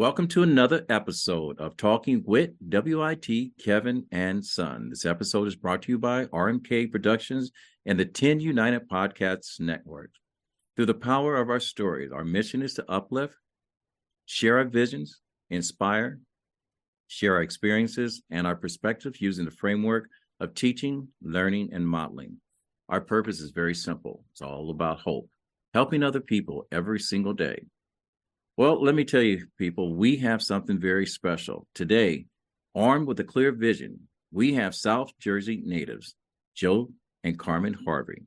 Welcome to another episode of Talking with WIT Kevin and Son. This episode is brought to you by RMK Productions and the 10 United Podcasts Network. Through the power of our stories, our mission is to uplift, share our visions, inspire, share our experiences and our perspectives using the framework of teaching, learning, and modeling. Our purpose is very simple it's all about hope, helping other people every single day. Well, let me tell you, people, we have something very special. Today, armed with a clear vision, we have South Jersey natives, Joe and Carmen Harvey,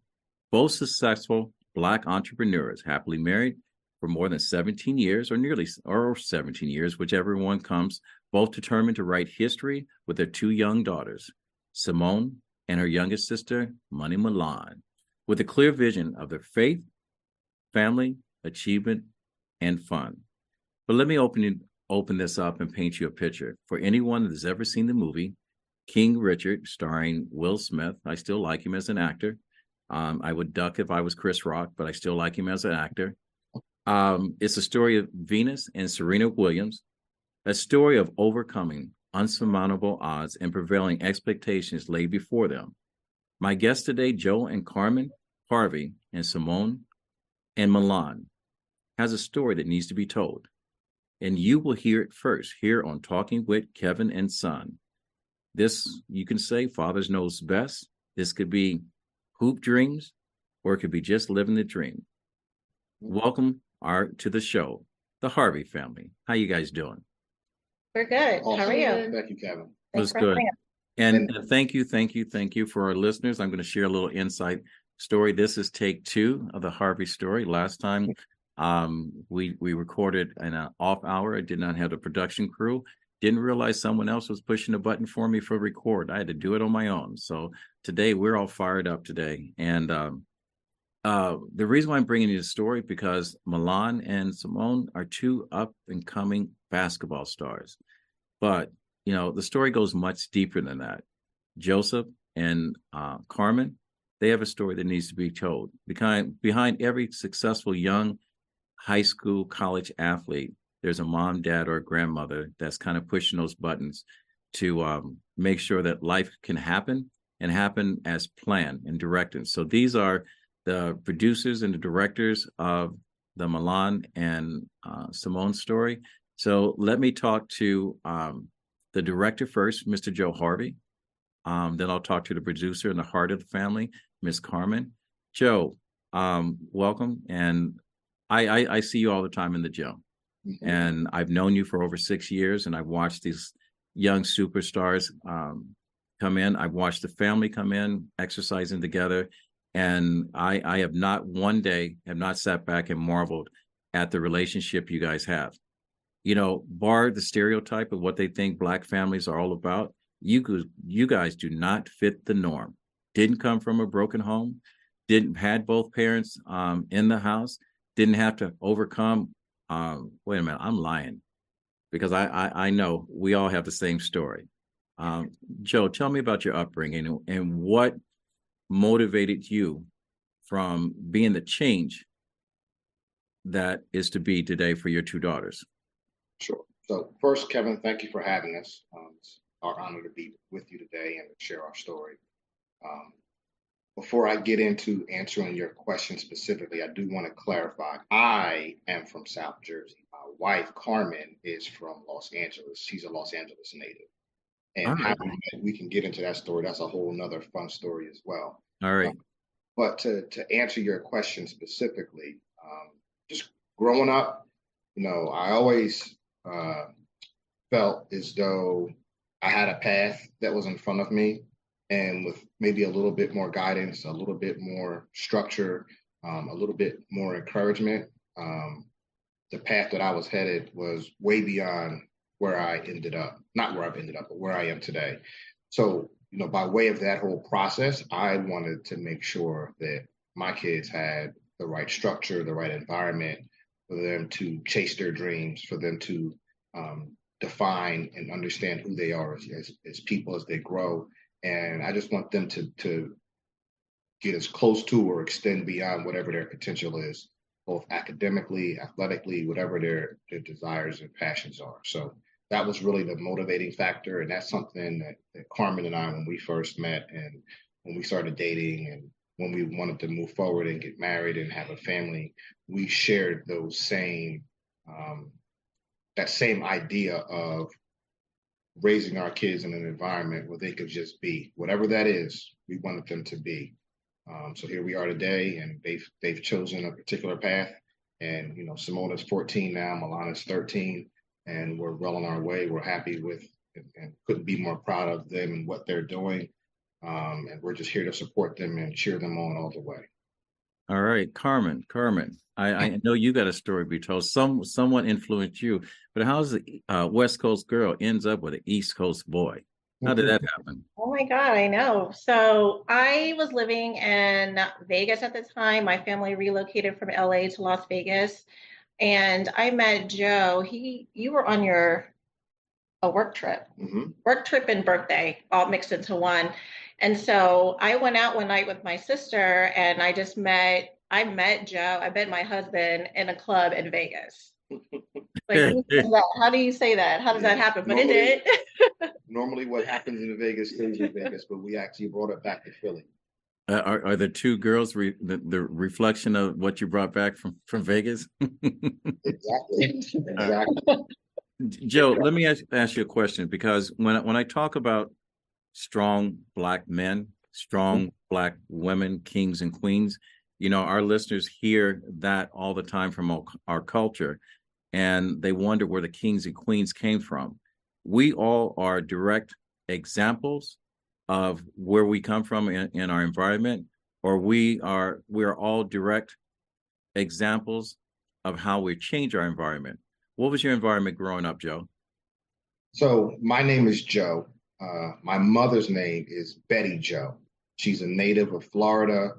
both successful Black entrepreneurs, happily married for more than 17 years or nearly or 17 years, whichever one comes, both determined to write history with their two young daughters, Simone and her youngest sister, Money Milan, with a clear vision of their faith, family, achievement, and fun. But let me open open this up and paint you a picture. For anyone that has ever seen the movie King Richard, starring Will Smith, I still like him as an actor. Um, I would duck if I was Chris Rock, but I still like him as an actor. Um, it's a story of Venus and Serena Williams, a story of overcoming unsurmountable odds and prevailing expectations laid before them. My guests today, Joe and Carmen Harvey and Simone and Milan, has a story that needs to be told. And you will hear it first here on Talking with Kevin and Son. This, you can say, Father's knows best. This could be hoop dreams, or it could be just living the dream. Welcome our, to the show, the Harvey family. How you guys doing? We're good. Awesome. How are you? Thank you, Kevin. Thanks was good. And, and uh, thank you, thank you, thank you for our listeners. I'm going to share a little insight story. This is take two of the Harvey story. Last time um, we we recorded in an off hour. I did not have the production crew. Didn't realize someone else was pushing a button for me for record. I had to do it on my own. So today we're all fired up today. And um, uh, the reason why I'm bringing you the story because Milan and Simone are two up and coming basketball stars. But you know the story goes much deeper than that. Joseph and uh, Carmen, they have a story that needs to be told. Behind behind every successful young high school, college athlete, there's a mom, dad, or grandmother that's kind of pushing those buttons to um, make sure that life can happen and happen as planned and directed. So these are the producers and the directors of the Milan and uh, Simone story. So let me talk to um, the director first, Mr. Joe Harvey. Um, then I'll talk to the producer and the heart of the family, Miss Carmen. Joe, um, welcome, and I, I, I see you all the time in the gym, mm-hmm. and I've known you for over six years, and I've watched these young superstars um, come in. I've watched the family come in, exercising together, and I I have not one day have not sat back and marveled at the relationship you guys have. You know, bar the stereotype of what they think black families are all about. You you guys do not fit the norm. Didn't come from a broken home. Didn't had both parents um, in the house didn't have to overcome. Um, wait a minute, I'm lying because I, I, I know we all have the same story. Um, Joe, tell me about your upbringing and, and what motivated you from being the change that is to be today for your two daughters. Sure. So first, Kevin, thank you for having us. Um, it's our honor to be with you today and to share our story. Um, before I get into answering your question specifically, I do want to clarify. I am from South Jersey. My wife, Carmen, is from Los Angeles. She's a Los Angeles native. And right. we can get into that story. That's a whole nother fun story as well. All right. Um, but to, to answer your question specifically, um, just growing up, you know, I always uh, felt as though I had a path that was in front of me and with maybe a little bit more guidance, a little bit more structure, um, a little bit more encouragement, um, the path that I was headed was way beyond where I ended up. Not where I've ended up, but where I am today. So, you know, by way of that whole process, I wanted to make sure that my kids had the right structure, the right environment for them to chase their dreams, for them to um, define and understand who they are as, as, as people as they grow and I just want them to to get as close to or extend beyond whatever their potential is. both academically, athletically, whatever their their desires and passions are. So that was really the motivating factor, and that's something that, that Carmen and I, when we first met and when we started dating and when we wanted to move forward and get married and have a family, we shared those same um, that same idea of raising our kids in an environment where they could just be whatever that is. We wanted them to be. Um, so here we are today, and they've they've chosen a particular path. And you know, Simone's 14 now, Milan's 13, and we're well on our way. We're happy with and, and couldn't be more proud of them and what they're doing. Um, and we're just here to support them and cheer them on all the way. All right, Carmen, Carmen, I, I know you got a story to be told. Some someone influenced you, but how's the uh, West Coast girl ends up with an East Coast boy? How did that happen? Oh my God, I know. So I was living in Vegas at the time. My family relocated from LA to Las Vegas, and I met Joe. He, you were on your a work trip, hmm work trip and birthday all mixed into one. And so I went out one night with my sister, and I just met. I met Joe. I met my husband in a club in Vegas. Like, who does that? how do you say that? How does that happen? But it Normally- did. Normally, what happens in Vegas stays in Vegas, but we actually brought it back to Philly. Uh, are are the two girls re- the, the reflection of what you brought back from from Vegas? Exactly. exactly. Joe, let me ask, ask you a question because when when I talk about strong black men, strong mm-hmm. black women, kings and queens, you know, our listeners hear that all the time from our, our culture, and they wonder where the kings and queens came from. We all are direct examples of where we come from in, in our environment, or we are we are all direct examples of how we change our environment. What was your environment growing up, Joe? So my name is Joe. Uh, my mother's name is Betty Joe. She's a native of Florida.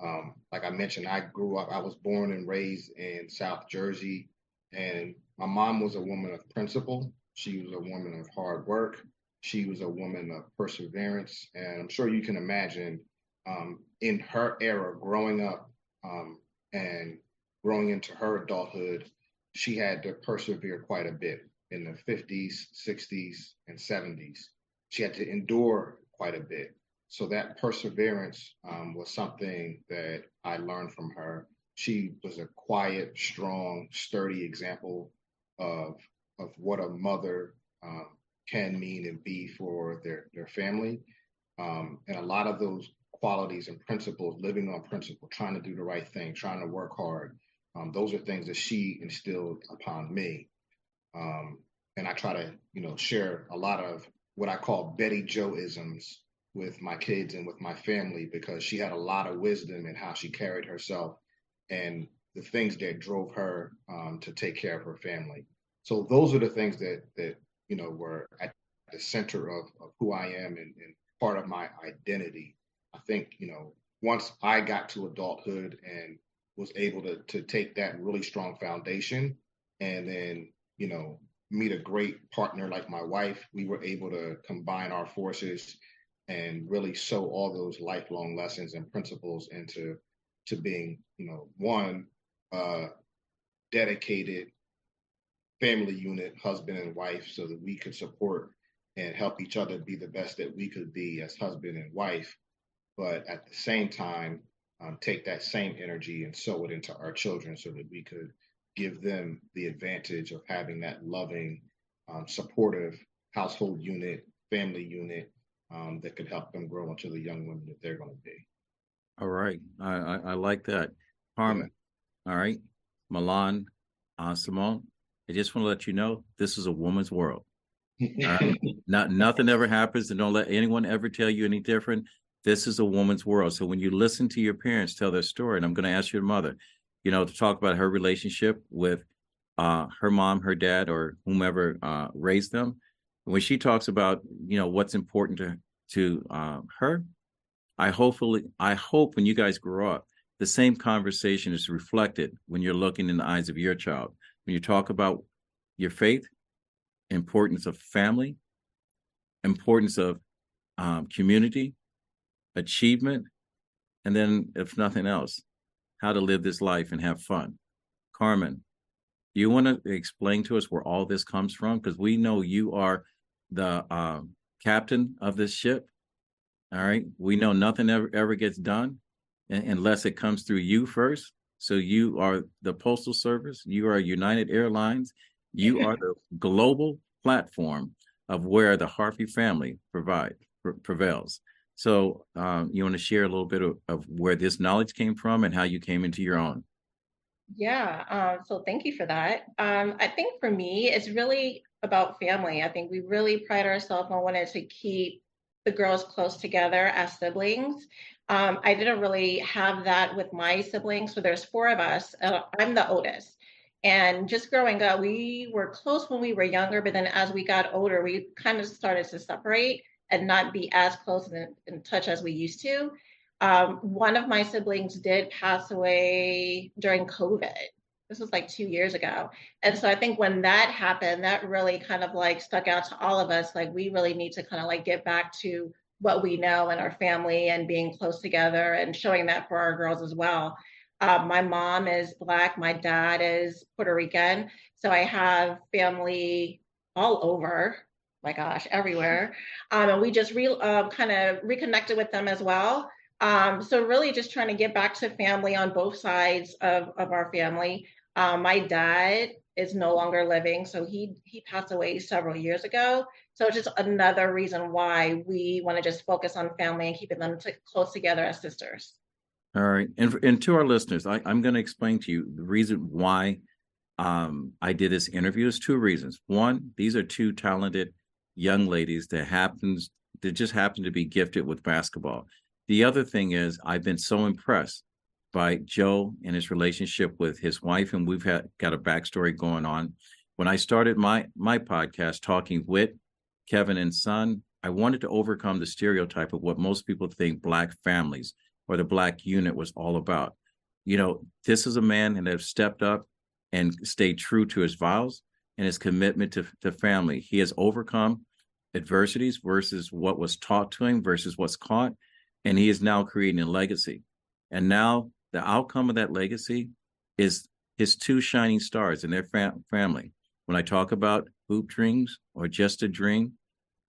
Um, like I mentioned, I grew up, I was born and raised in South Jersey, and my mom was a woman of principle. She was a woman of hard work. She was a woman of perseverance. And I'm sure you can imagine um, in her era growing up um, and growing into her adulthood, she had to persevere quite a bit in the 50s, 60s, and 70s. She had to endure quite a bit. So that perseverance um, was something that I learned from her. She was a quiet, strong, sturdy example of of what a mother um, can mean and be for their their family. Um, and a lot of those qualities and principles, living on principle, trying to do the right thing, trying to work hard, um, those are things that she instilled upon me. Um, and I try to, you know, share a lot of what I call Betty Joe isms with my kids and with my family because she had a lot of wisdom in how she carried herself and the things that drove her um, to take care of her family. So those are the things that that you know were at the center of, of who I am and, and part of my identity. I think you know once I got to adulthood and was able to to take that really strong foundation and then you know meet a great partner like my wife, we were able to combine our forces and really sow all those lifelong lessons and principles into to being, you know, one uh, dedicated family unit, husband and wife, so that we could support and help each other be the best that we could be as husband and wife. But at the same time, um, take that same energy and sow it into our children so that we could give them the advantage of having that loving, um, supportive household unit, family unit um, that could help them grow into the young women that they're going to be. All right, I I, I like that, Carmen. All right, Milan, uh, Simone. I just want to let you know this is a woman's world. Right? Not nothing ever happens, and don't let anyone ever tell you any different. This is a woman's world. So when you listen to your parents tell their story, and I'm going to ask your mother, you know, to talk about her relationship with uh, her mom, her dad, or whomever uh, raised them. When she talks about, you know, what's important to to uh, her, I hopefully, I hope when you guys grow up, the same conversation is reflected when you're looking in the eyes of your child. When you talk about your faith, importance of family, importance of um, community, achievement, and then if nothing else, how to live this life and have fun. Carmen, you want to explain to us where all this comes from? Because we know you are the um, captain of this ship. All right. We know nothing ever, ever gets done unless it comes through you first. So you are the Postal Service, you are United Airlines, you are the global platform of where the Harvey family provide prevails. So um, you want to share a little bit of, of, where this knowledge came from and how you came into your own? Yeah, uh, so thank you for that. Um, I think for me, it's really about family. I think we really pride ourselves on wanting to keep the girls close together as siblings. Um, I didn't really have that with my siblings. So there's four of us. Uh, I'm the oldest. And just growing up, we were close when we were younger, but then as we got older, we kind of started to separate and not be as close and in touch as we used to. Um, one of my siblings did pass away during COVID. This was like two years ago. And so I think when that happened, that really kind of like stuck out to all of us. Like, we really need to kind of like get back to what we know and our family and being close together and showing that for our girls as well. Uh, my mom is Black, my dad is Puerto Rican. So I have family all over my gosh, everywhere. Um, and we just re, uh, kind of reconnected with them as well. Um, so really just trying to get back to family on both sides of, of our family. Um, my dad is no longer living, so he he passed away several years ago. So it's just another reason why we want to just focus on family and keeping them close together as sisters. All right, and and to our listeners, I, I'm going to explain to you the reason why um, I did this interview is two reasons. One, these are two talented young ladies that happens that just happen to be gifted with basketball. The other thing is I've been so impressed by Joe and his relationship with his wife, and we've had got a backstory going on. When I started my my podcast talking with Kevin and Son, I wanted to overcome the stereotype of what most people think black families or the black unit was all about. You know, this is a man that has stepped up and stayed true to his vows and his commitment to, to family. He has overcome adversities versus what was taught to him versus what's caught. And he is now creating a legacy. And now the outcome of that legacy is his two shining stars in their fam- family. When I talk about hoop dreams or just a dream,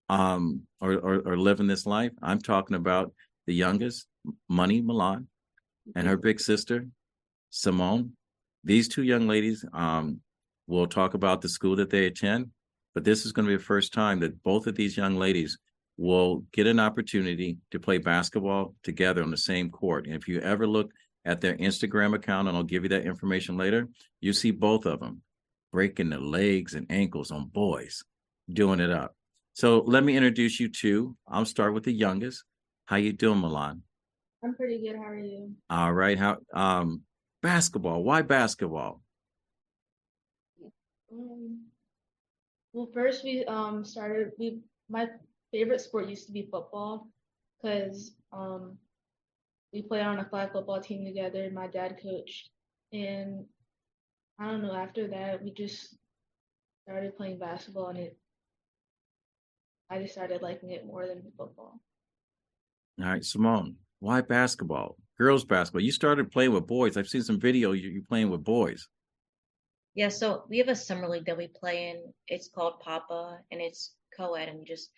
um, or, or, or living this life, I'm talking about the youngest, Money Milan, and her big sister, Simone. These two young ladies, um, We'll talk about the school that they attend, but this is going to be the first time that both of these young ladies will get an opportunity to play basketball together on the same court. And if you ever look at their Instagram account, and I'll give you that information later, you see both of them breaking their legs and ankles on boys, doing it up. So let me introduce you to. I'll start with the youngest. How you doing, Milan? I'm pretty good. How are you? All right. How um basketball? Why basketball? Um, well, first we um started. We my favorite sport used to be football, cause um we played on a flag football team together. My dad coached, and I don't know. After that, we just started playing basketball, and it. I just started liking it more than football. All right, Simone, why basketball? Girls basketball. You started playing with boys. I've seen some video you you playing with boys. Yeah, so we have a summer league that we play in. It's called Papa, and it's co-ed, and we just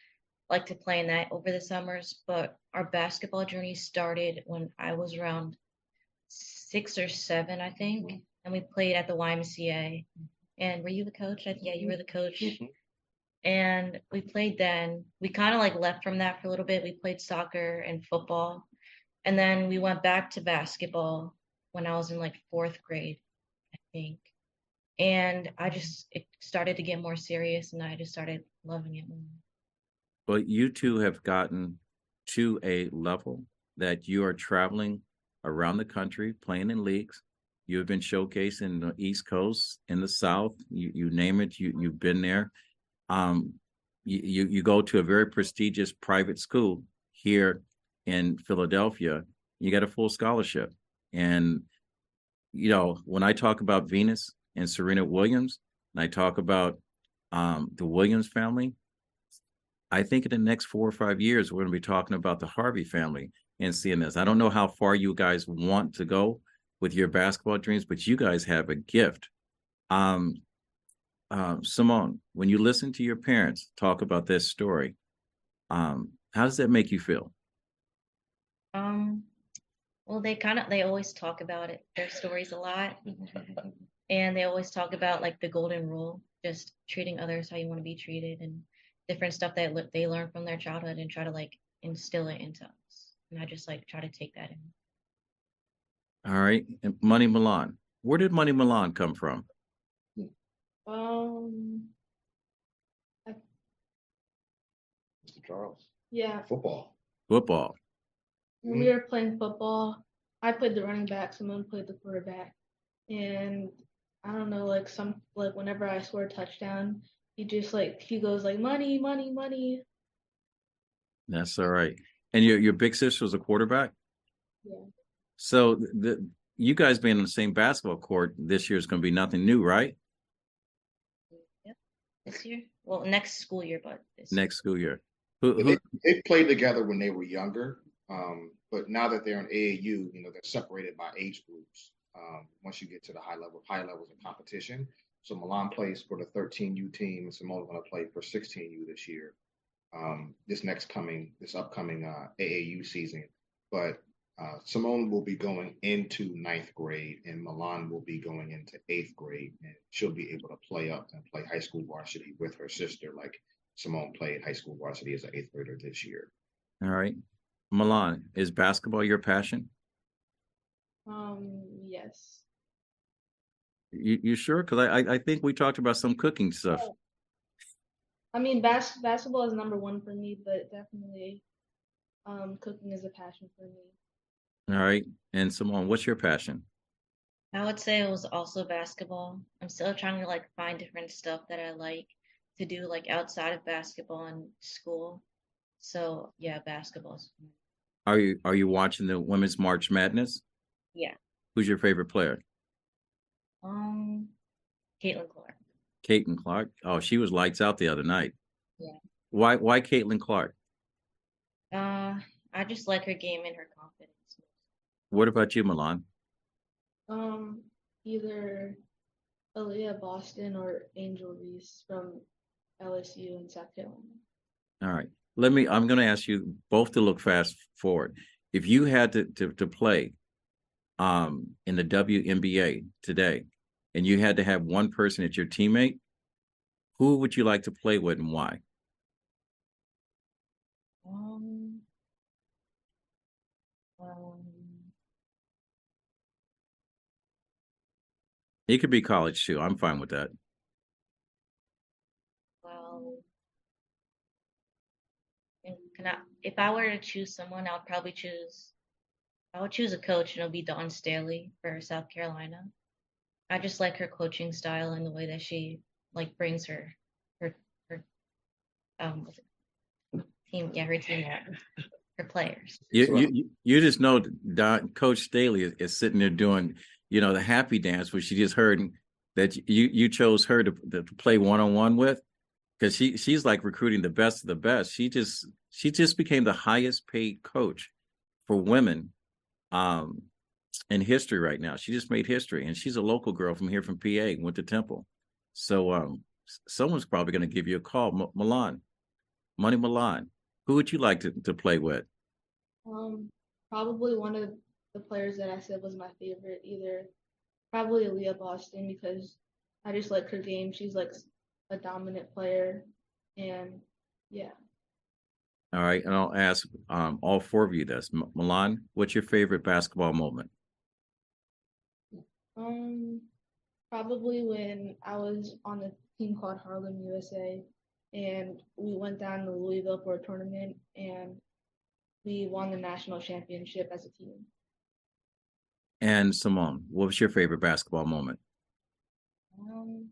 like to play in that over the summers. But our basketball journey started when I was around six or seven, I think, mm-hmm. and we played at the YMCA. And were you the coach? yeah, you were the coach. Mm-hmm. And we played then. We kind of like left from that for a little bit. We played soccer and football, and then we went back to basketball when I was in like fourth grade, I think and I just it started to get more serious, and I just started loving it more. But you two have gotten to a level that you are traveling around the country playing in leagues. You have been showcased in the East Coast, in the South. You you name it, you you've been there. Um, you, you you go to a very prestigious private school here in Philadelphia. You get a full scholarship, and you know when I talk about Venus, and Serena Williams, and I talk about um, the Williams family, I think in the next four or five years, we're going to be talking about the Harvey family and seeing this. I don't know how far you guys want to go, with your basketball dreams, but you guys have a gift. Um, um, Simone, when you listen to your parents talk about this story, um, how does that make you feel? Um, well, they kind of they always talk about it, their stories a lot, and they always talk about like the golden rule, just treating others how you want to be treated, and different stuff that le- they learn from their childhood and try to like instill it into us. And I just like try to take that in. All right. And Money Milan. Where did Money Milan come from? Um, Mr. Charles, yeah, football. Football. when we were playing football, I played the running back, Simone played the quarterback. And I don't know, like some like whenever I score a touchdown, he just like he goes like money, money, money. That's all right. And your your big sister was a quarterback? Yeah. So the you guys being on the same basketball court this year is going to be nothing new, right? Yep. This year, well, next school year, but this Next school year. Who, who, They, they played together when they were younger, um, but now that they're in AAU, you know, they're separated by age groups. Um, once you get to the high level, high levels of competition. So Milan plays for the 13U team, and Simone's going to play for 16U this year. Um, this next coming, this upcoming uh, AAU season. But uh, Simone will be going into ninth grade, and Milan will be going into eighth grade, and she'll be able to play up and play high school varsity with her sister, like Simone played high school varsity as an eighth grader this year. all right. Milan, is basketball your passion? Um, yes. You you sure? Because I, I I think we talked about some cooking stuff. I mean, bas- basketball is number one for me, but definitely, um, cooking is a passion for me. All right. And Simone, what's your passion? I would say it was also basketball. I'm still trying to like find different stuff that I like to do like outside of basketball and school. So yeah, basketball. is. Are you are you watching the Women's March Madness? Yeah. Who's your favorite player? Um, Caitlin Clark. Caitlin Clark. Oh, she was lights out the other night. Yeah. Why why Caitlin Clark? Uh, I just like her game and her confidence. What about you, Milan? Um, either Aliyah Boston or Angel Reese from LSU in South Carolina. All right. Let me I'm gonna ask you both to look fast forward. If you had to to, to play um in the WNBA today and you had to have one person as your teammate, who would you like to play with and why? Um, um, It could be college too. I'm fine with that. well, can I, if I were to choose someone, I would probably choose, I would choose a coach, and it'll be Dawn Staley for South Carolina. I just like her coaching style and the way that she like brings her, her, her, um, team, yeah, her team, out, her players. You So- you you- you just know Dawn Coach Staley is, is sitting there doing, you know, the happy dance, which she just heard that you you chose her to, to play one on one with, because she she's like recruiting the best of the best. She just she just became the highest paid coach for women, um, in history right now. She just made history, and she's a local girl from here from PA, went to Temple. So um, someone's probably going to give you a call, M- Milan, Money Milan. Who would you like to, to play with? Um, probably one of the players that I said was my favorite, either probably Aliyah Boston because I just like her game. She's like a dominant player, and yeah. All right, and I'll ask um, all four of you this. M- Milan, what's your favorite basketball moment? Um, probably when I was on a team called Harlem USA, and we went down to Louisville for a tournament, and we won the national championship as a team. And Simone, what was your favorite basketball moment? Um,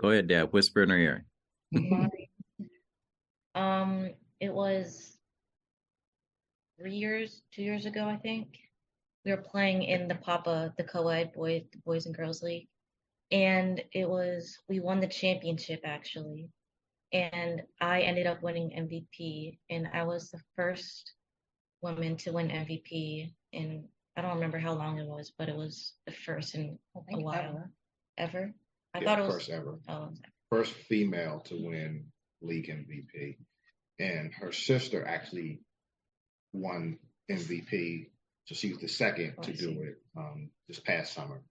Go ahead, Dad. Whisper in her ear. Um, it was three years, two years ago, I think. We were playing in the Papa, the co-ed boys, the Boys and Girls League, and it was we won the championship actually, and I ended up winning MVP, and I was the first woman to win MVP in I don't remember how long it was, but it was the first in a while ever. ever. I Yeah, thought it was first ever. oh First female to win league MVP. And her sister actually won MVP. So she was the second Oh, to I do see. it um, this past summer.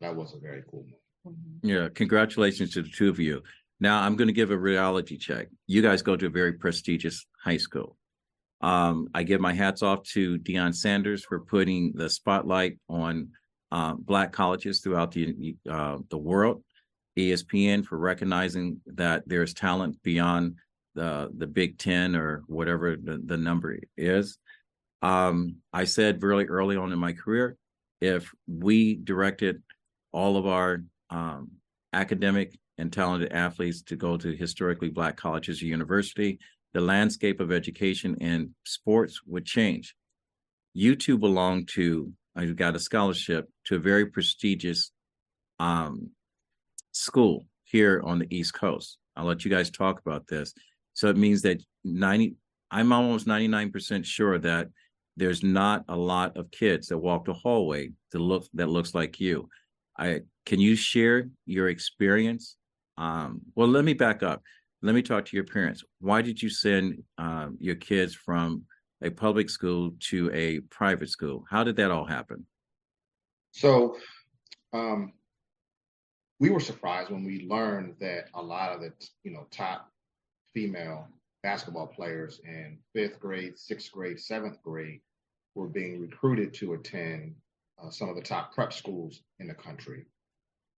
That was a very cool one. mhm. Yeah, congratulations to the two of you. Now I'm going to give a reality check. You guys go to a very prestigious high school. Um, I give my hats off to Deion Sanders for putting the spotlight on uh, Black colleges throughout the uh, the world. ESPN for recognizing that there's talent beyond the the Big Ten or whatever the, the number is. Um, I said really early on in my career, if we directed all of our um, academic and talented athletes to go to historically black colleges or university, the landscape of education and sports would change. You two belong to, I got a scholarship to a very prestigious um, school here on the East Coast. I'll let you guys talk about this. So it means that 90, I'm almost 99% sure that there's not a lot of kids that walk the hallway that look that looks like you. I can you share your experience? Um, well, let me back up. Let me talk to your parents. Why did you send um, your kids from a public school to a private school? How did that all happen? So um, we were surprised when we learned that a lot of the you know top female basketball players in fifth grade, sixth grade, seventh grade were being recruited to attend uh, some of the top prep schools in the country.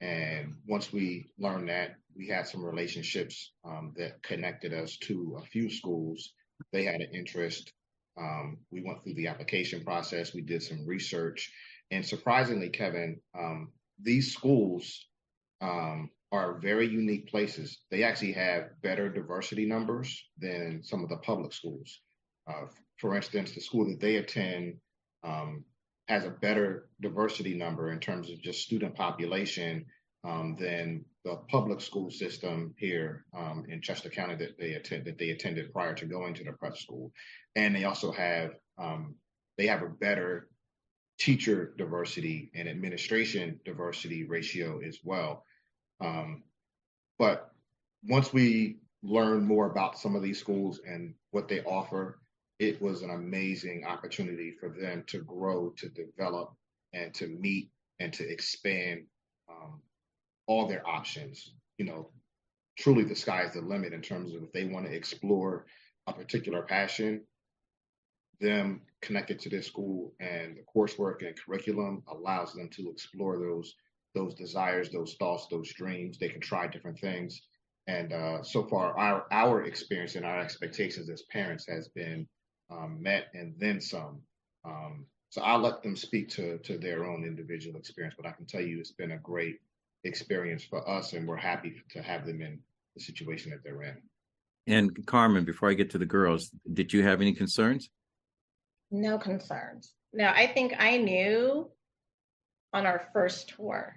And once we learned that, we had some relationships um, that connected us to a few schools. They had an interest. Um, we went through the application process. We did some research. And surprisingly, Kevin, um, these schools um, are very unique places. They actually have better diversity numbers than some of the public schools. Uh, for instance, the school that they attend um, has a better diversity number in terms of just student population um, than the public school system here um, in Chester County that they attend that they attended prior to going to the prep school, and they also have um, they have a better teacher diversity and administration diversity ratio as well. Um, but once we learned more about some of these schools and what they offer, it was an amazing opportunity for them to grow, to develop, and to meet and to expand um, all their options. You know, truly the sky is the limit in terms of if they want to explore a particular passion, them connected to this school and the coursework and curriculum allows them to explore those those desires, those thoughts, those dreams. They can try different things. And uh, so far, our our experience and our expectations as parents has been um, met and then some. Um, so I'll let them speak to to their own individual experience, but I can tell you it's been a great experience for us, and we're happy to have them in the situation that they're in. And Carmen, before I get to the girls, did you have any concerns? No concerns. No, I think I knew on our first tour.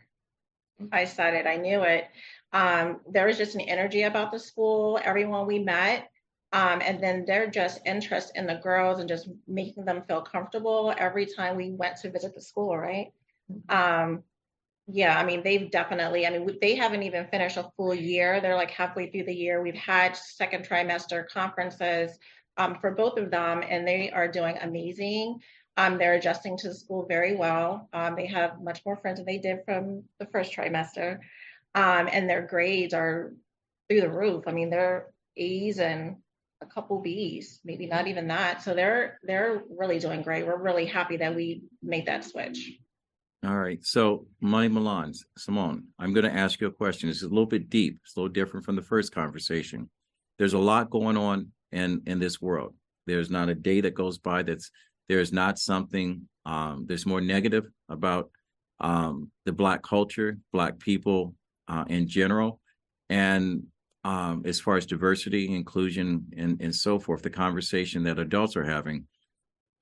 I said it, I knew it. Um, there was just an energy about the school, everyone we met. Um, and then their just interest in the girls and just making them feel comfortable every time we went to visit the school, right? Um, yeah, I mean, they've definitely, I mean, they haven't even finished a full year. They're like halfway through the year. We've had second trimester conferences um, for both of them, and they are doing amazing. Um, they're adjusting to the school very well. Um, they have much more friends than they did from the first trimester. Um, and their grades are through the roof. I mean, they're A's and a couple B's, maybe not even that. So they're they're really doing great. We're really happy that we made that switch. All right. So, Money Milans, Simone, I'm going to ask you a question. It's a little bit deep. It's a little different from the first conversation. There's a lot going on in in this world. There's not a day that goes by that's there's not something. Um, there's more negative about um, the black culture, black people uh, in general, and um, as far as diversity, inclusion, and and so forth. The conversation that adults are having.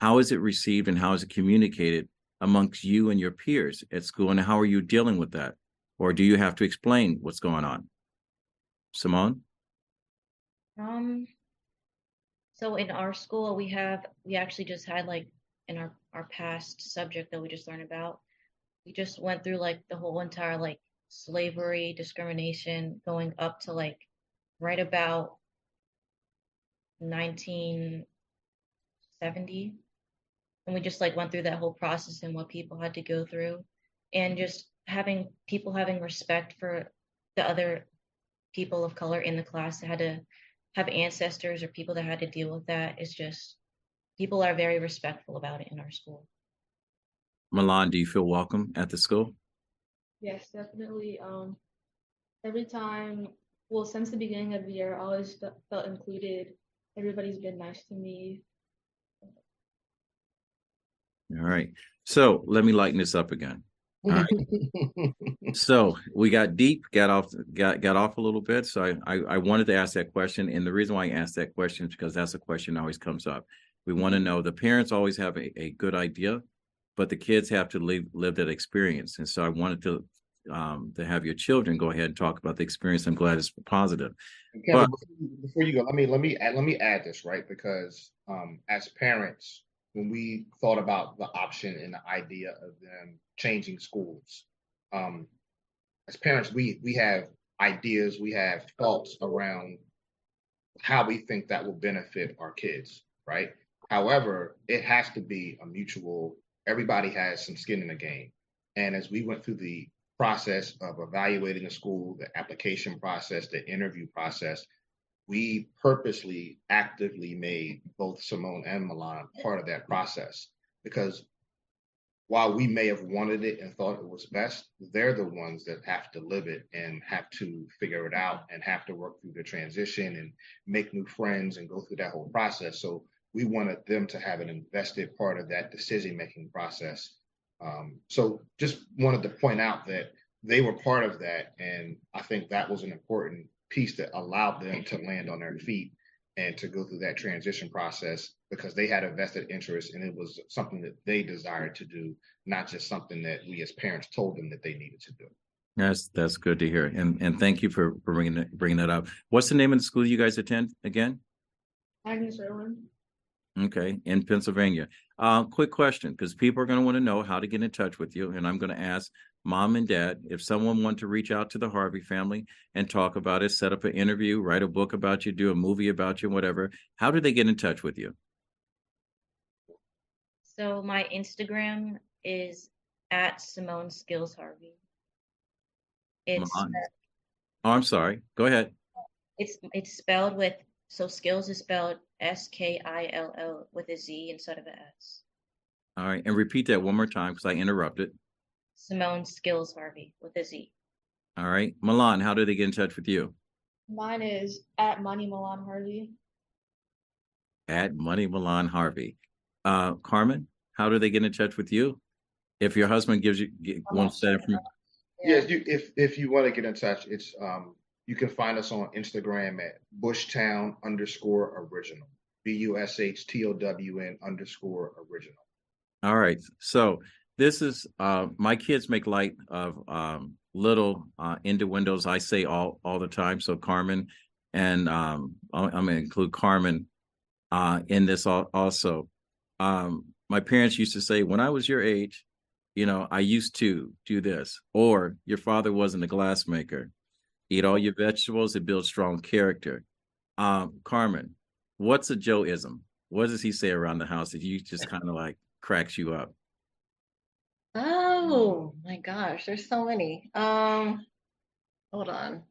How is it received and how is it communicated amongst you and your peers at school and how are you dealing with that or do you have to explain what's going on? Simone? Um, so in our school, we have, we actually just had like in our, our past subject that we just learned about, we just went through like the whole entire like slavery, discrimination, going up to like right about nineteen seventy. And we just like went through that whole process and what people had to go through and just having people having respect for the other people of color in the class that had to have ancestors or people that had to deal with that. It's just people are very respectful about it in our school. Milan, do you feel welcome at the school? Yes, definitely. Um, every time, well, since the beginning of the year, I always felt included. Everybody's been nice to me. All right. So let me lighten this up again. All right. So we got deep, got off, got got off a little bit. So I, I I wanted to ask that question, and the reason why I asked that question is because that's a question that always comes up. We want to know the parents always have a, a good idea, but the kids have to live live that experience. And so I wanted to um to have your children go ahead and talk about the experience. I'm glad it's positive. Kevin, But- before you- before you go, let me let me add, let me add this right because um, as parents, when we thought about the option and the idea of them changing schools, um, as parents, we we have ideas, we have thoughts around how we think that will benefit our kids, right? However, it has to be a mutual. Everybody has some skin in the game, and as we went through the process of evaluating a school, the application process, the interview process, we purposely actively made both Simone and Milan part of that process because while we may have wanted it and thought it was best, they're the ones that have to live it and have to figure it out and have to work through the transition and make new friends and go through that whole process. So we wanted them to have an invested part of that decision making process. Um, so just wanted to point out that they were part of that, and I think that was an important piece that allowed them to land on their feet and to go through that transition process because they had a vested interest and it was something that they desired to do, not just something that we as parents told them that they needed to do. That's that's good to hear, and and thank you for for bringing that bringing that up. What's the name of the school you guys attend again? Agnes Irwin. Okay, in Pennsylvania. Uh, quick question, because people are going to want to know how to get in touch with you, and I'm going to ask mom and dad if someone want to reach out to the Harvey family and talk about it, set up an interview, write a book about you, do a movie about you, whatever. How do they get in touch with you? So my Instagram is at Simone Skills Harvey. It's? Oh, I'm sorry. Go ahead. it's it's spelled with so skills is spelled S K I L L with a Z instead of a S. All right, and repeat that one more time because I interrupted. Simone Skills Harvey with a Z. All right, Milan, how do they get in touch with you? Mine is at Money Milan Harvey. At Money Milan Harvey. Uh, Carmen, how do they get in touch with you? If your husband gives you get, I'm wants not that sure. information. Yes, you, if if you want to get in touch, it's um you can find us on Instagram at Bushtown underscore original. B U S H T O W N underscore original. All right. So this is uh my kids make light of um little uh innuendos I say all all the time. So Carmen and um I'm, I'm gonna include Carmen uh in this also. Um my parents used to say when I was your age, you know, I used to do this, or your father wasn't a glassmaker. Eat all your vegetables, it builds strong character. Um, Carmen, what's a Joeism? What does he say around the house that you just kind of like cracks you up? Oh my gosh, there's so many. Um, hold on. What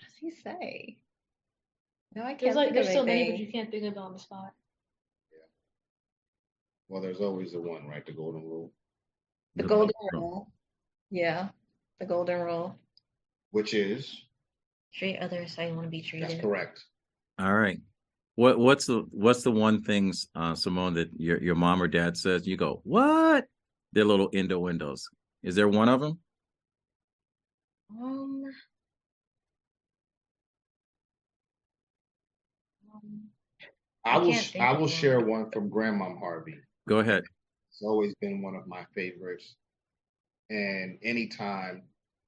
does he say? No, I can't like there's of so many, but you can't think of it on the spot. Yeah. Well, there's always the one, right? The golden rule, The golden rule. Yeah, the golden rule. which is Treat others how you want to be treated. that's correct. All right. What what's the what's the one things, uh, Simone, that your your mom or dad says? You go, what? They're little indo windows. Is there one of them? Um, um, I I will can't sh- think I will share one from Grandmom Harvey. Go ahead. It's always been one of my favorites. And anytime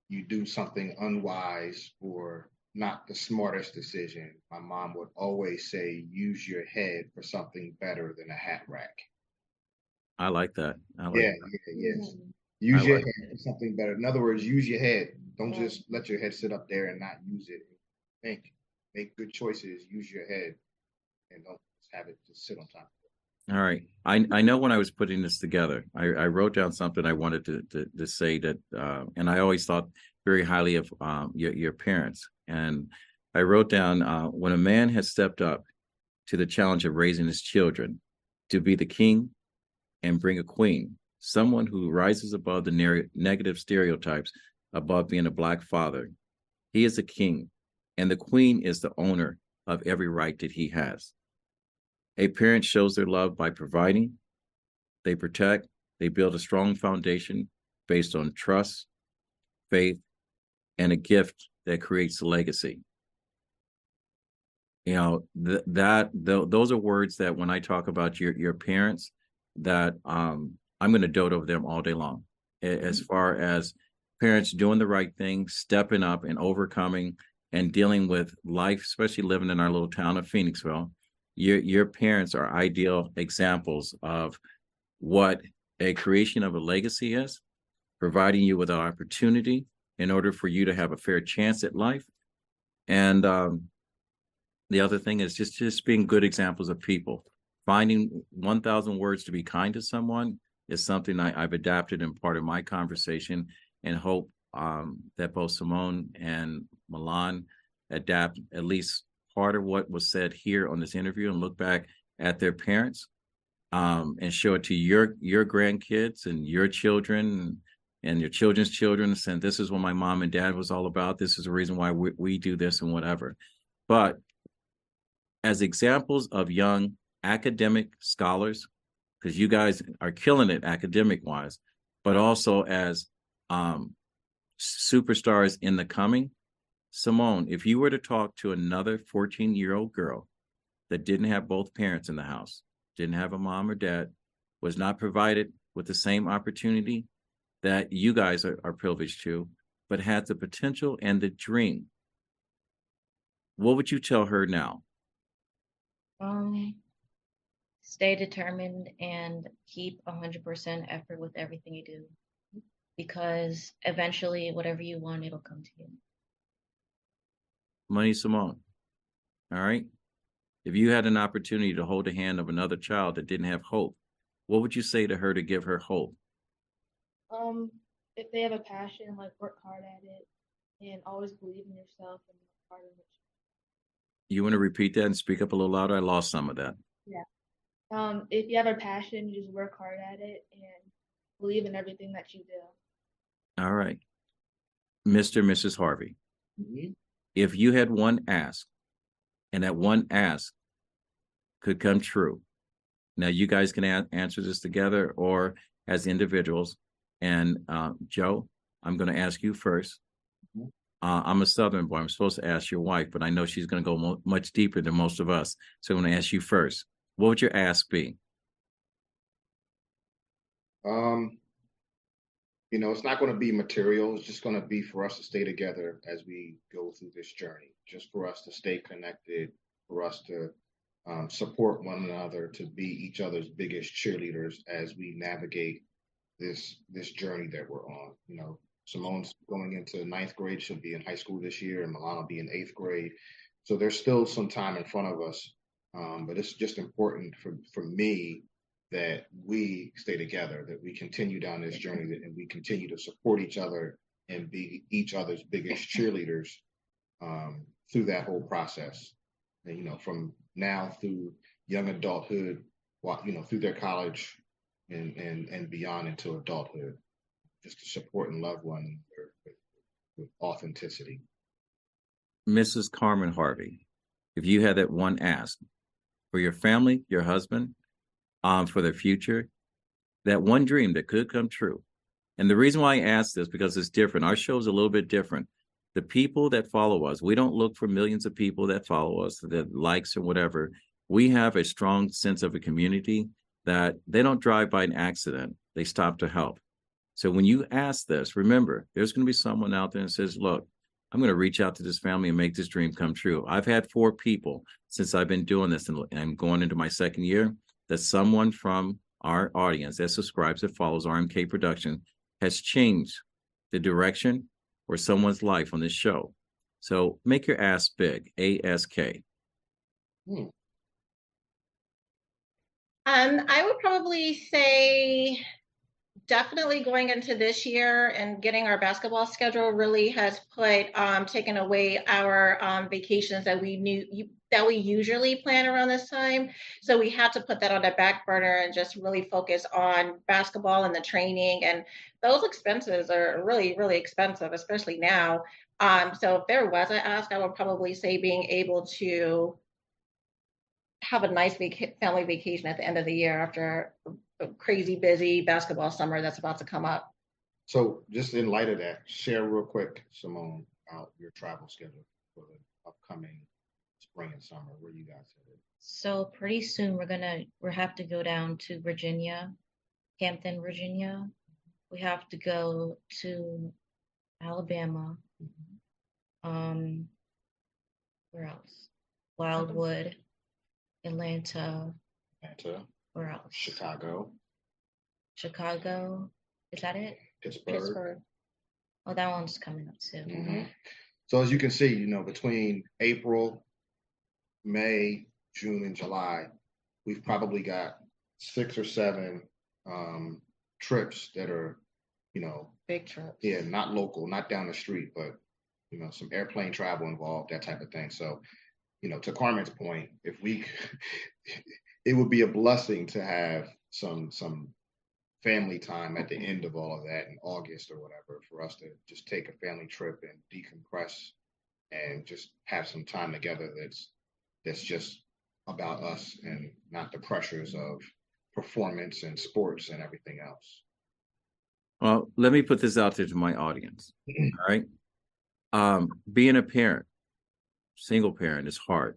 you do something unwise or not the smartest decision, my mom would always say, use your head for something better than a hat rack. I like that. I like Yeah, that. yeah, yes. Mm-hmm. Use I your like head for something better. In other words, use your head. Don't just let your head sit up there and not use it. Think, make good choices. Use your head, and don't just have it just sit on top. All right. I I know when I was putting this together, I, I wrote down something I wanted to to, to say that, uh, and I always thought very highly of um, your your parents. And I wrote down uh, when a man has stepped up to the challenge of raising his children to be the king and bring a queen, someone who rises above the ne- negative stereotypes above being a black father. He is a king, and the queen is the owner of every right that he has. A parent shows their love by providing, they protect, they build a strong foundation based on trust, faith, and a gift that creates a legacy. You know, th- that th- those are words that when I talk about your your parents, that um I'm going to dote over them all day long. A- As far as parents doing the right thing, stepping up and overcoming and dealing with life, especially living in our little town of Phoenixville, your your parents are ideal examples of what a creation of a legacy is, providing you with an opportunity in order for you to have a fair chance at life. And um, the other thing is just just being good examples of people. Finding 1,000 words to be kind to someone is something I, I've adapted in part of my conversation and hope um, that both Simone and Milan adapt at least part of what was said here on this interview and look back at their parents um, and show it to your your grandkids and your children and your children's children and this is what my mom and dad was all about. This is the reason why we, we do this and whatever. But as examples of young academic scholars because you guys are killing it academic wise but also as um, superstars in the coming simone if you were to talk to another 14 year old girl that didn't have both parents in the house didn't have a mom or dad was not provided with the same opportunity that you guys are, are privileged to but had the potential and the dream what would you tell her now Um, stay determined and keep a hundred percent effort with everything you do. Because eventually whatever you want, it'll come to you. Money simone all right if you had an opportunity to hold the hand of another child that didn't have hope what would you say to her to give her hope Um, if they have a passion, like work hard at it, and always believe in yourself and work hard in it. you want to repeat that and speak up a little louder i lost some of that Yeah. Um, if you have a passion, you just work hard at it and believe in everything that you do. all right mr and mrs harvey Mhm. If you had one ask and that one ask could come true now you guys can a- answer this together or as individuals. And uh, joe i'm going to ask you first. Mhm. uh, i'm a southern boy. I'm supposed to ask your wife but i know she's going to go mo- much deeper than most of us. So i'm going to ask you first. What would your ask be? Um, you know, it's not going to be material. It's just going to be for us to stay together as we go through this journey. Just for us to stay connected, for us to um, support one another, to be each other's biggest cheerleaders as we navigate this this journey that we're on. You know, Simone's going into ninth grade. She'll be in high school this year, and Milan will be in eighth grade. So there's still some time in front of us. Um, but it's just important for for me that we stay together, that we continue down this journey, and we continue to support each other and be each other's biggest cheerleaders um, through that whole process. And, you know, from now through young adulthood, wa- you know, through their college and and and beyond into adulthood, just to support and love one another with, with authenticity. mrs carmen harvey if you had that one ask for your family your husband um, for their future that one dream that could come true. And the reason why i ask this because it's different. Our show is a little bit different. The people that follow us we don't look for millions of people that follow us that likes or whatever. We have a strong sense of a community that they don't drive by an accident, they stop to help. So when you ask this, remember, there's going to be someone out there that says, Look, I'm going to reach out to this family and make this dream come true. I've had four people since I've been doing this and I'm going into my second year that someone from our audience that subscribes that follows RMK production has changed the direction or someone's life on this show. So make your ass big, ASK. Hmm. Um, I would probably say definitely going into this year and getting our basketball schedule really has put um, taken away our um, vacations that we knew that we usually plan around this time. So we had to put that on the back burner and just really focus on basketball and the training. And those expenses are really, really expensive, especially now. Um, so if there was an ask, I would probably say being able to have a nice vac- family vacation at the end of the year after crazy busy basketball summer that's about to come up. So just in light of that, share real quick, Simone, out your travel schedule for the upcoming spring and summer. Where you guys headed? So pretty soon we're gonna we have to go down to Virginia, Hampton, Virginia. We have to go to Alabama. Um, where else? Wildwood, Atlanta. Atlanta, Where else? Chicago, Chicago. Is that it? Pittsburgh. Pittsburgh. Oh, that one's coming up soon. Mhm. So as you can see, you know, between April, May, June, and July, we've probably got six or seven um, trips that are, you know, Big trip. yeah, not local, not down the street, but you know, some airplane travel involved, that type of thing. So, you know, to Carmen's point, if we, it would be a blessing to have some some family time at the end of all of that in August or whatever for us to just take a family trip and decompress and just have some time together that's that's just about us and not the pressures of performance and sports and everything else. Well, let me put this out there to my audience. All right. Um, being a parent, single parent is hard.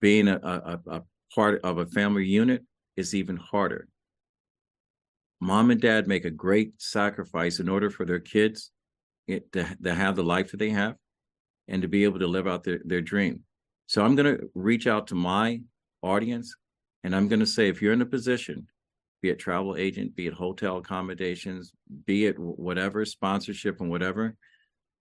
Being a, a, a part of a family unit is even harder. Mom and dad make a great sacrifice in order for their kids it, to, to have the life that they have and to be able to live out their, their dream. So I'm going to reach out to my audience and I'm going to say, if you're in a position, be it travel agent, be it hotel accommodations, be it whatever sponsorship and whatever,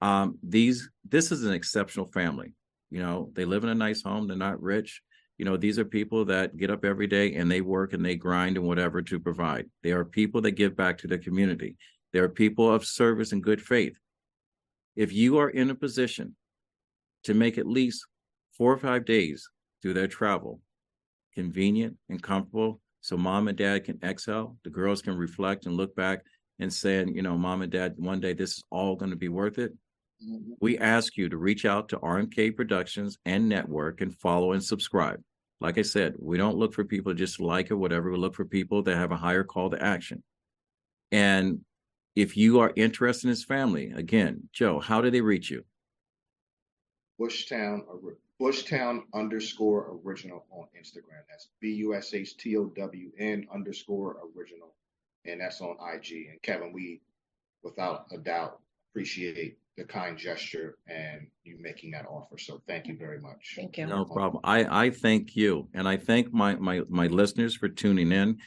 um, these this is an exceptional family. You know, they live in a nice home. They're not rich. You know, these are people that get up every day and they work and they grind and whatever to provide. They are people that give back to their community. They are people of service and good faith. If you are in a position to make at least four or five days through their travel convenient and comfortable so mom and dad can exhale the girls can reflect and look back and saying you know mom and dad one day this is all going to be worth it we ask you to reach out to rmk productions and network and follow and subscribe like i said we don't look for people just like or whatever we look for people that have a higher call to action and if you are interested in his family again joe how do they reach you Bushtown, Bushtown underscore original on Instagram. That's B U S H T O W N underscore original. And that's on IG. And Kevin, we without a doubt appreciate the kind gesture and you making that offer. So thank you very much. Thank you. No problem. I I thank you, and I thank my my my listeners for tuning in.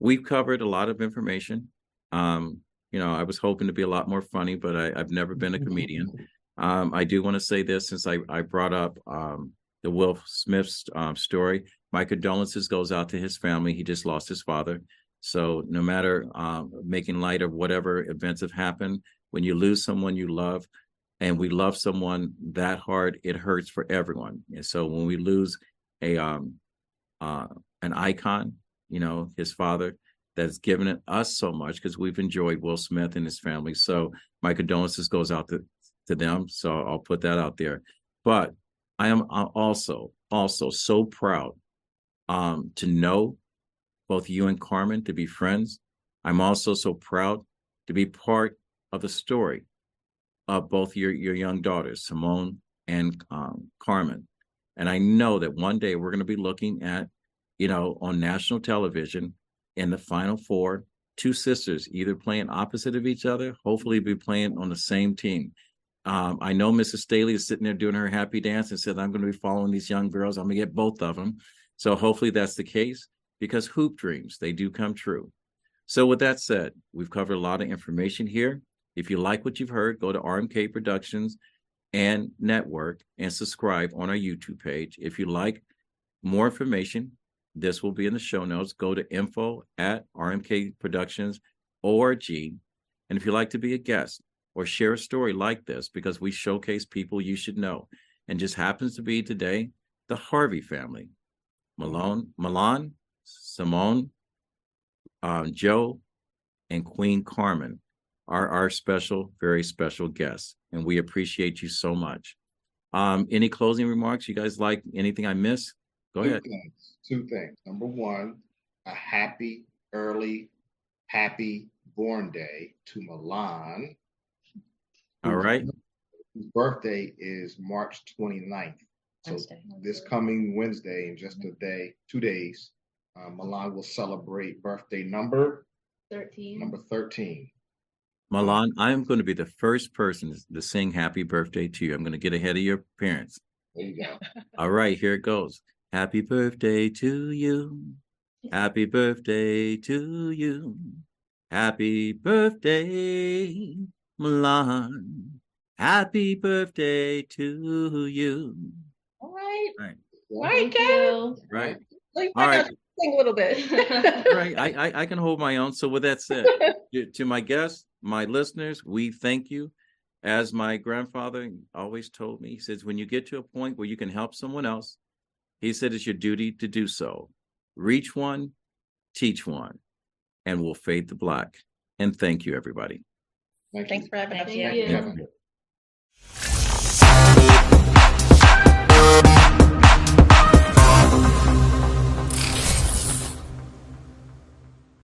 We've covered a lot of information. Um, you know, I was hoping to be a lot more funny, but I, I've never been a comedian. Um, I do want to say this since I I brought up um the Will Smith's um, story. My condolences goes out to his family. He just lost his father. So no matter um, making light of whatever events have happened, when you lose someone you love, and we love someone that hard, it hurts for everyone. And so when we lose a um uh an icon, you know, his father that's given it us so much because we've enjoyed Will Smith and his family. So my condolences goes out to to them. So I'll put that out there. But I am uh, also also so proud um to know both you and Carmen to be friends. I'm also so proud to be part of the story of both your your young daughters, Simone and um, Carmen. And I know that one day we're going to be looking at, you know, on national television, in the final four. Two sisters, either playing opposite of each other, hopefully be playing on the same team. Um, I know Mrs. Staley is sitting there doing her happy dance and said, I'm going to be following these young girls. I'm going to get both of them. So hopefully that's the case because hoop dreams, they do come true. So with that said, we've covered a lot of information here. If you like what you've heard, go to RMK Productions and Network and subscribe on our YouTube page. If you like more information, this will be in the show notes. Go to info at rmkproductions.org. And if you'd like to be a guest or share a story like this, because we showcase people you should know, and just happens to be today, the Harvey family. Malone, Milan, Simone, um, Joe, and Queen Carmen are our special, very special guests. And we appreciate you so much. Um, any closing remarks? You guys like anything I missed? Go Two ahead. things, Two things. Number one, a happy, early, happy born day to Milan. All right. Whose birthday is March 29th. So Wednesday. this coming Wednesday, in just a day, two days, uh, Milan will celebrate birthday number, Thirteen. number 13. Milan, I am going to be the first person to sing happy birthday to you. I'm going to get ahead of your parents. There you go. All right, here it goes. Happy birthday to you. Happy birthday to you. Happy birthday, Milan. Happy birthday to you. All right. Right. Right, Thank Kevin. you. Right. Like, All I sing a little bit. right. I, I I can hold my own. So with that said, to, to my guests, my listeners, we thank you. As my grandfather always told me, he says, when you get to a point where you can help someone else, he said it's your duty to do so. Reach one, teach one, and we'll fade the black. And thank you, everybody. Thank you. Thanks for having us. Thank you. Kevin.